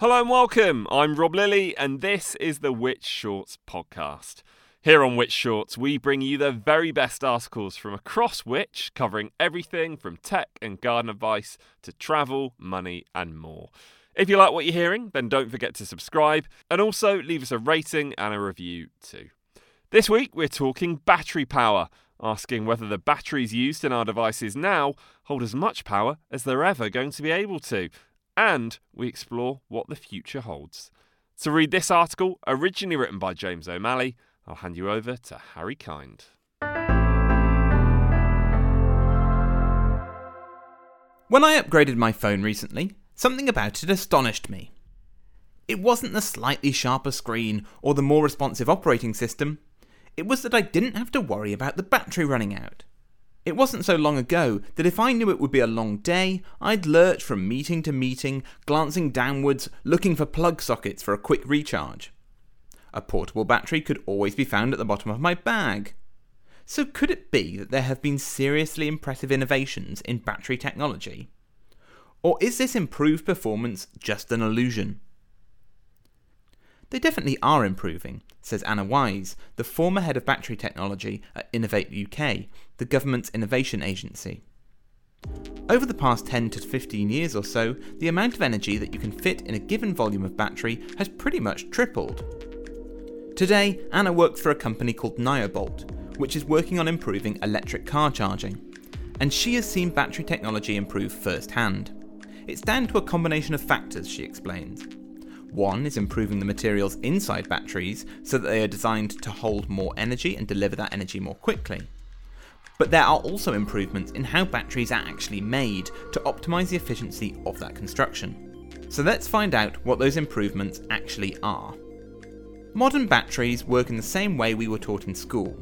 Hello and welcome. I'm Rob Lilly, and this is the Which Shorts podcast. Here on Which Shorts, we bring you the very best articles from across Which, covering everything from tech and garden advice to travel, money, and more. If you like what you're hearing, then don't forget to subscribe and also leave us a rating and a review too. This week, we're talking battery power, asking whether the batteries used in our devices now hold as much power as they're ever going to be able to and we explore what the future holds. To read this article, originally written by James O'Malley, I'll hand you over to Harry Kind. When I upgraded my phone recently, something about it astonished me. It wasn't the slightly sharper screen or the more responsive operating system, it was that I didn't have to worry about the battery running out. It wasn't so long ago that if I knew it would be a long day, I'd lurch from meeting to meeting, glancing downwards, looking for plug sockets for a quick recharge. A portable battery could always be found at the bottom of my bag. So, could it be that there have been seriously impressive innovations in battery technology? Or is this improved performance just an illusion? They definitely are improving, says Anna Wise, the former head of battery technology at Innovate UK, the government's innovation agency. Over the past 10 to 15 years or so, the amount of energy that you can fit in a given volume of battery has pretty much tripled. Today, Anna works for a company called Nyobolt, which is working on improving electric car charging. And she has seen battery technology improve firsthand. It's down to a combination of factors, she explains. One is improving the materials inside batteries so that they are designed to hold more energy and deliver that energy more quickly. But there are also improvements in how batteries are actually made to optimise the efficiency of that construction. So let's find out what those improvements actually are. Modern batteries work in the same way we were taught in school.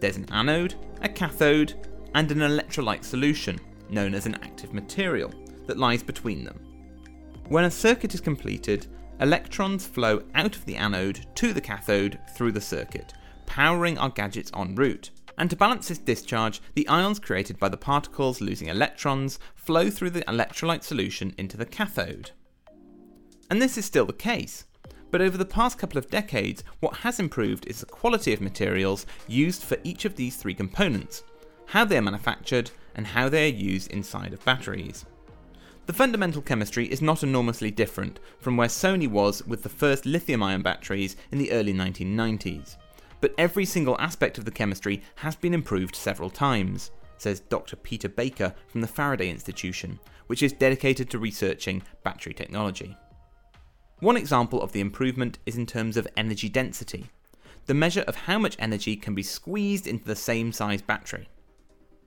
There's an anode, a cathode, and an electrolyte solution, known as an active material, that lies between them. When a circuit is completed, electrons flow out of the anode to the cathode through the circuit, powering our gadgets en route. And to balance this discharge, the ions created by the particles losing electrons flow through the electrolyte solution into the cathode. And this is still the case. But over the past couple of decades, what has improved is the quality of materials used for each of these three components, how they are manufactured, and how they are used inside of batteries. The fundamental chemistry is not enormously different from where Sony was with the first lithium ion batteries in the early 1990s, but every single aspect of the chemistry has been improved several times, says Dr. Peter Baker from the Faraday Institution, which is dedicated to researching battery technology. One example of the improvement is in terms of energy density, the measure of how much energy can be squeezed into the same size battery.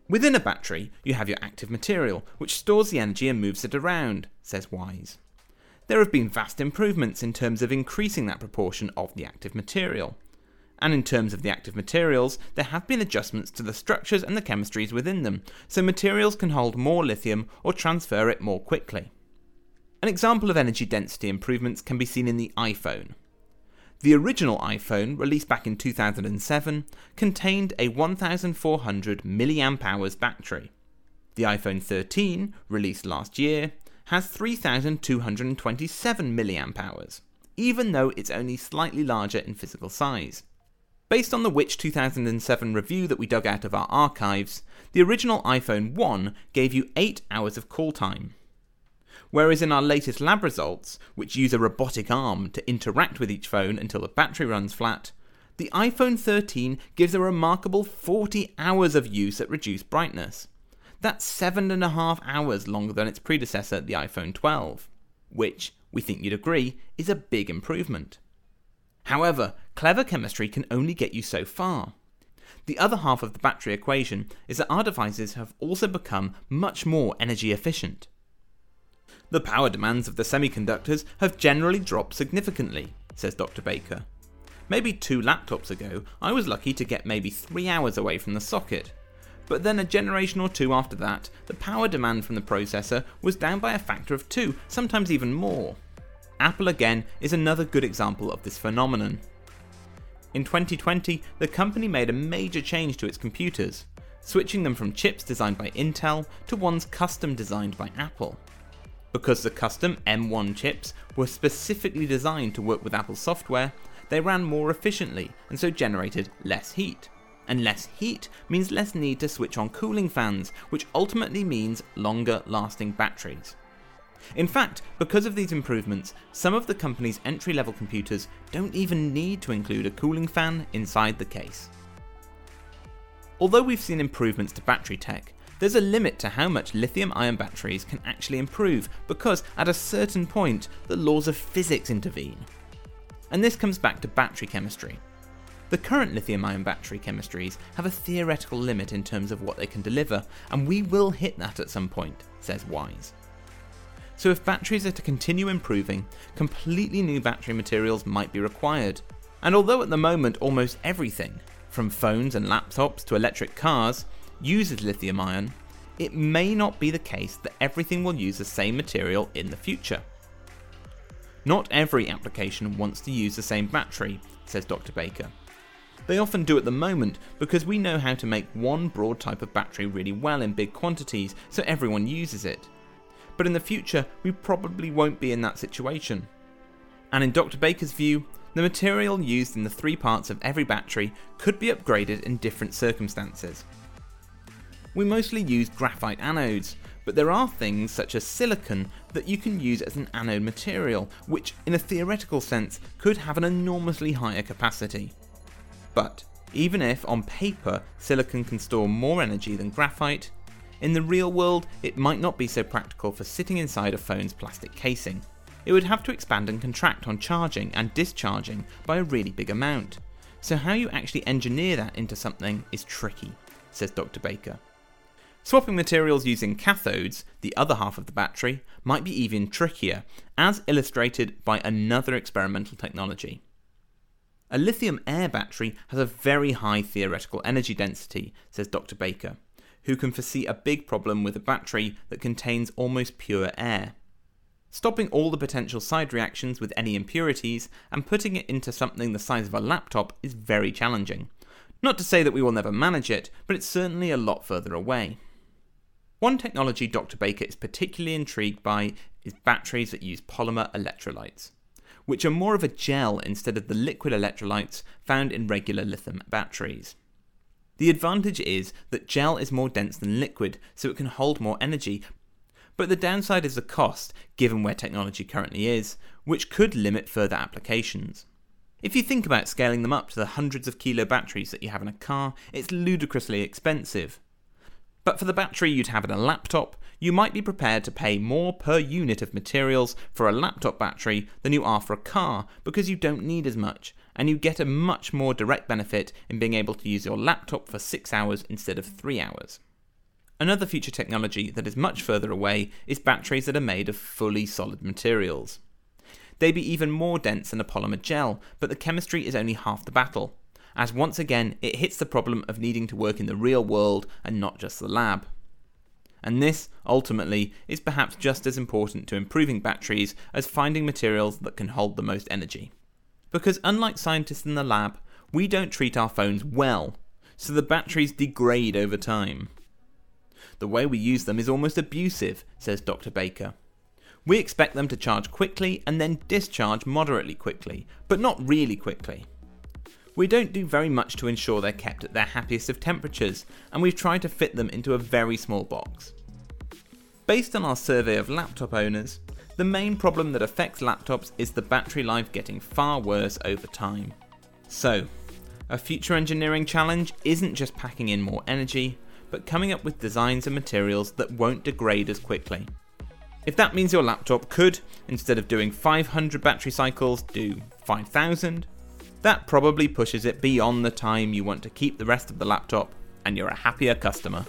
Within a battery, you have your active material, which stores the energy and moves it around, says Wise. There have been vast improvements in terms of increasing that proportion of the active material. And in terms of the active materials, there have been adjustments to the structures and the chemistries within them, so materials can hold more lithium or transfer it more quickly. An example of energy density improvements can be seen in the iPhone. The original iPhone, released back in 2007, contained a 1400 mAh battery. The iPhone 13, released last year, has 3227 mAh, even though it's only slightly larger in physical size. Based on the Which 2007 review that we dug out of our archives, the original iPhone 1 gave you 8 hours of call time. Whereas in our latest lab results, which use a robotic arm to interact with each phone until the battery runs flat, The iPhone 13 gives a remarkable 40 hours of use at reduced brightness. That's seven and a half hours longer than its predecessor, the iPhone 12, which, we think you'd agree, is a big improvement. However, clever chemistry can only get you so far. The other half of the battery equation is that our devices have also become much more energy efficient. The power demands of the semiconductors have generally dropped significantly, says Dr. Baker. Maybe two laptops ago, I was lucky to get maybe three hours away from the socket. But then a generation or two after that, the power demand from the processor was down by a factor of two, sometimes even more. Apple again is another good example of this phenomenon. In 2020, the company made a major change to its computers, switching them from chips designed by Intel to ones custom designed by Apple. Because the custom M1 chips were specifically designed to work with Apple software, they ran more efficiently and so generated less heat. And less heat means less need to switch on cooling fans, which ultimately means longer lasting batteries. In fact, because of these improvements, some of the company's entry level computers don't even need to include a cooling fan inside the case. Although we've seen improvements to battery tech, there's a limit to how much lithium ion batteries can actually improve because at a certain point, the laws of physics intervene and this comes back to battery chemistry. The current lithium ion battery chemistries have a theoretical limit in terms of what they can deliver, and we will hit that at some point, says Wise. So, if batteries are to continue improving, completely new battery materials might be required. And although at the moment almost everything, from phones and laptops to electric cars, uses lithium ion, it may not be the case that everything will use the same material in the future. Not every application wants to use the same battery, says Dr. Baker. They often do at the moment because we know how to make one broad type of battery really well in big quantities so everyone uses it. But in the future, we probably won't be in that situation. And in Dr. Baker's view, the material used in the three parts of every battery could be upgraded in different circumstances. We mostly use graphite anodes, but there are things such as silicon that you can use as an anode material, which in a theoretical sense could have an enormously higher capacity. But even if on paper silicon can store more energy than graphite, in the real world it might not be so practical for sitting inside a phone's plastic casing. It would have to expand and contract on charging and discharging by a really big amount. So, how you actually engineer that into something is tricky, says Dr. Baker. Swapping materials using cathodes, the other half of the battery, might be even trickier, as illustrated by another experimental technology. A lithium air battery has a very high theoretical energy density, says Dr. Baker, who can foresee a big problem with a battery that contains almost pure air. Stopping all the potential side reactions with any impurities and putting it into something the size of a laptop is very challenging. Not to say that we will never manage it, but it's certainly a lot further away. One technology Dr. Baker is particularly intrigued by is batteries that use polymer electrolytes, which are more of a gel instead of the liquid electrolytes found in regular lithium batteries. The advantage is that gel is more dense than liquid, so it can hold more energy, but the downside is the cost, given where technology currently is, which could limit further applications. If you think about scaling them up to the hundreds of kilo batteries that you have in a car, it's ludicrously expensive. But for the battery you'd have in a laptop, you might be prepared to pay more per unit of materials for a laptop battery than you are for a car because you don't need as much, and you get a much more direct benefit in being able to use your laptop for 6 hours instead of 3 hours. Another future technology that is much further away is batteries that are made of fully solid materials. They'd be even more dense than a polymer gel, but the chemistry is only half the battle as once again it hits the problem of needing to work in the real world and not just the lab. And this, ultimately, is perhaps just as important to improving batteries as finding materials that can hold the most energy. Because unlike scientists in the lab, we don't treat our phones well, so the batteries degrade over time. The way we use them is almost abusive, says Dr. Baker. We expect them to charge quickly and then discharge moderately quickly, but not really quickly we don't do very much to ensure they're kept at their happiest of temperatures, and we've tried to fit them into a very small box. Based on our survey of laptop owners, the main problem that affects laptops is the battery life getting far worse over time. So, A future engineering challenge isn't just packing in more energy, but coming up with designs and materials that won't degrade as quickly. If that means your laptop could, instead of doing 500 battery cycles, do 5000, that probably pushes it beyond the time you want to keep the rest of the laptop, and you're a happier customer.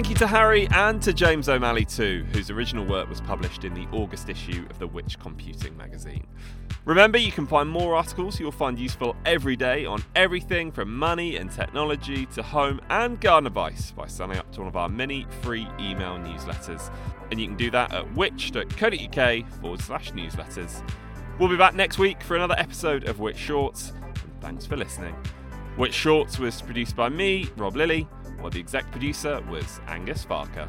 Thank you to Harry and to James O'Malley too, whose original work was published in the August issue of the Which Computing magazine. Remember, you can find more articles you'll find useful every day on everything from money and technology to home and garden advice by signing up to one of our many free email newsletters. And you can do that at which.co.uk forward slash newsletters. We'll be back next week for another episode of Which Shorts, and thanks for listening. Which Shorts was produced by me, Rob Lilly, while the exec producer was Angus Farker.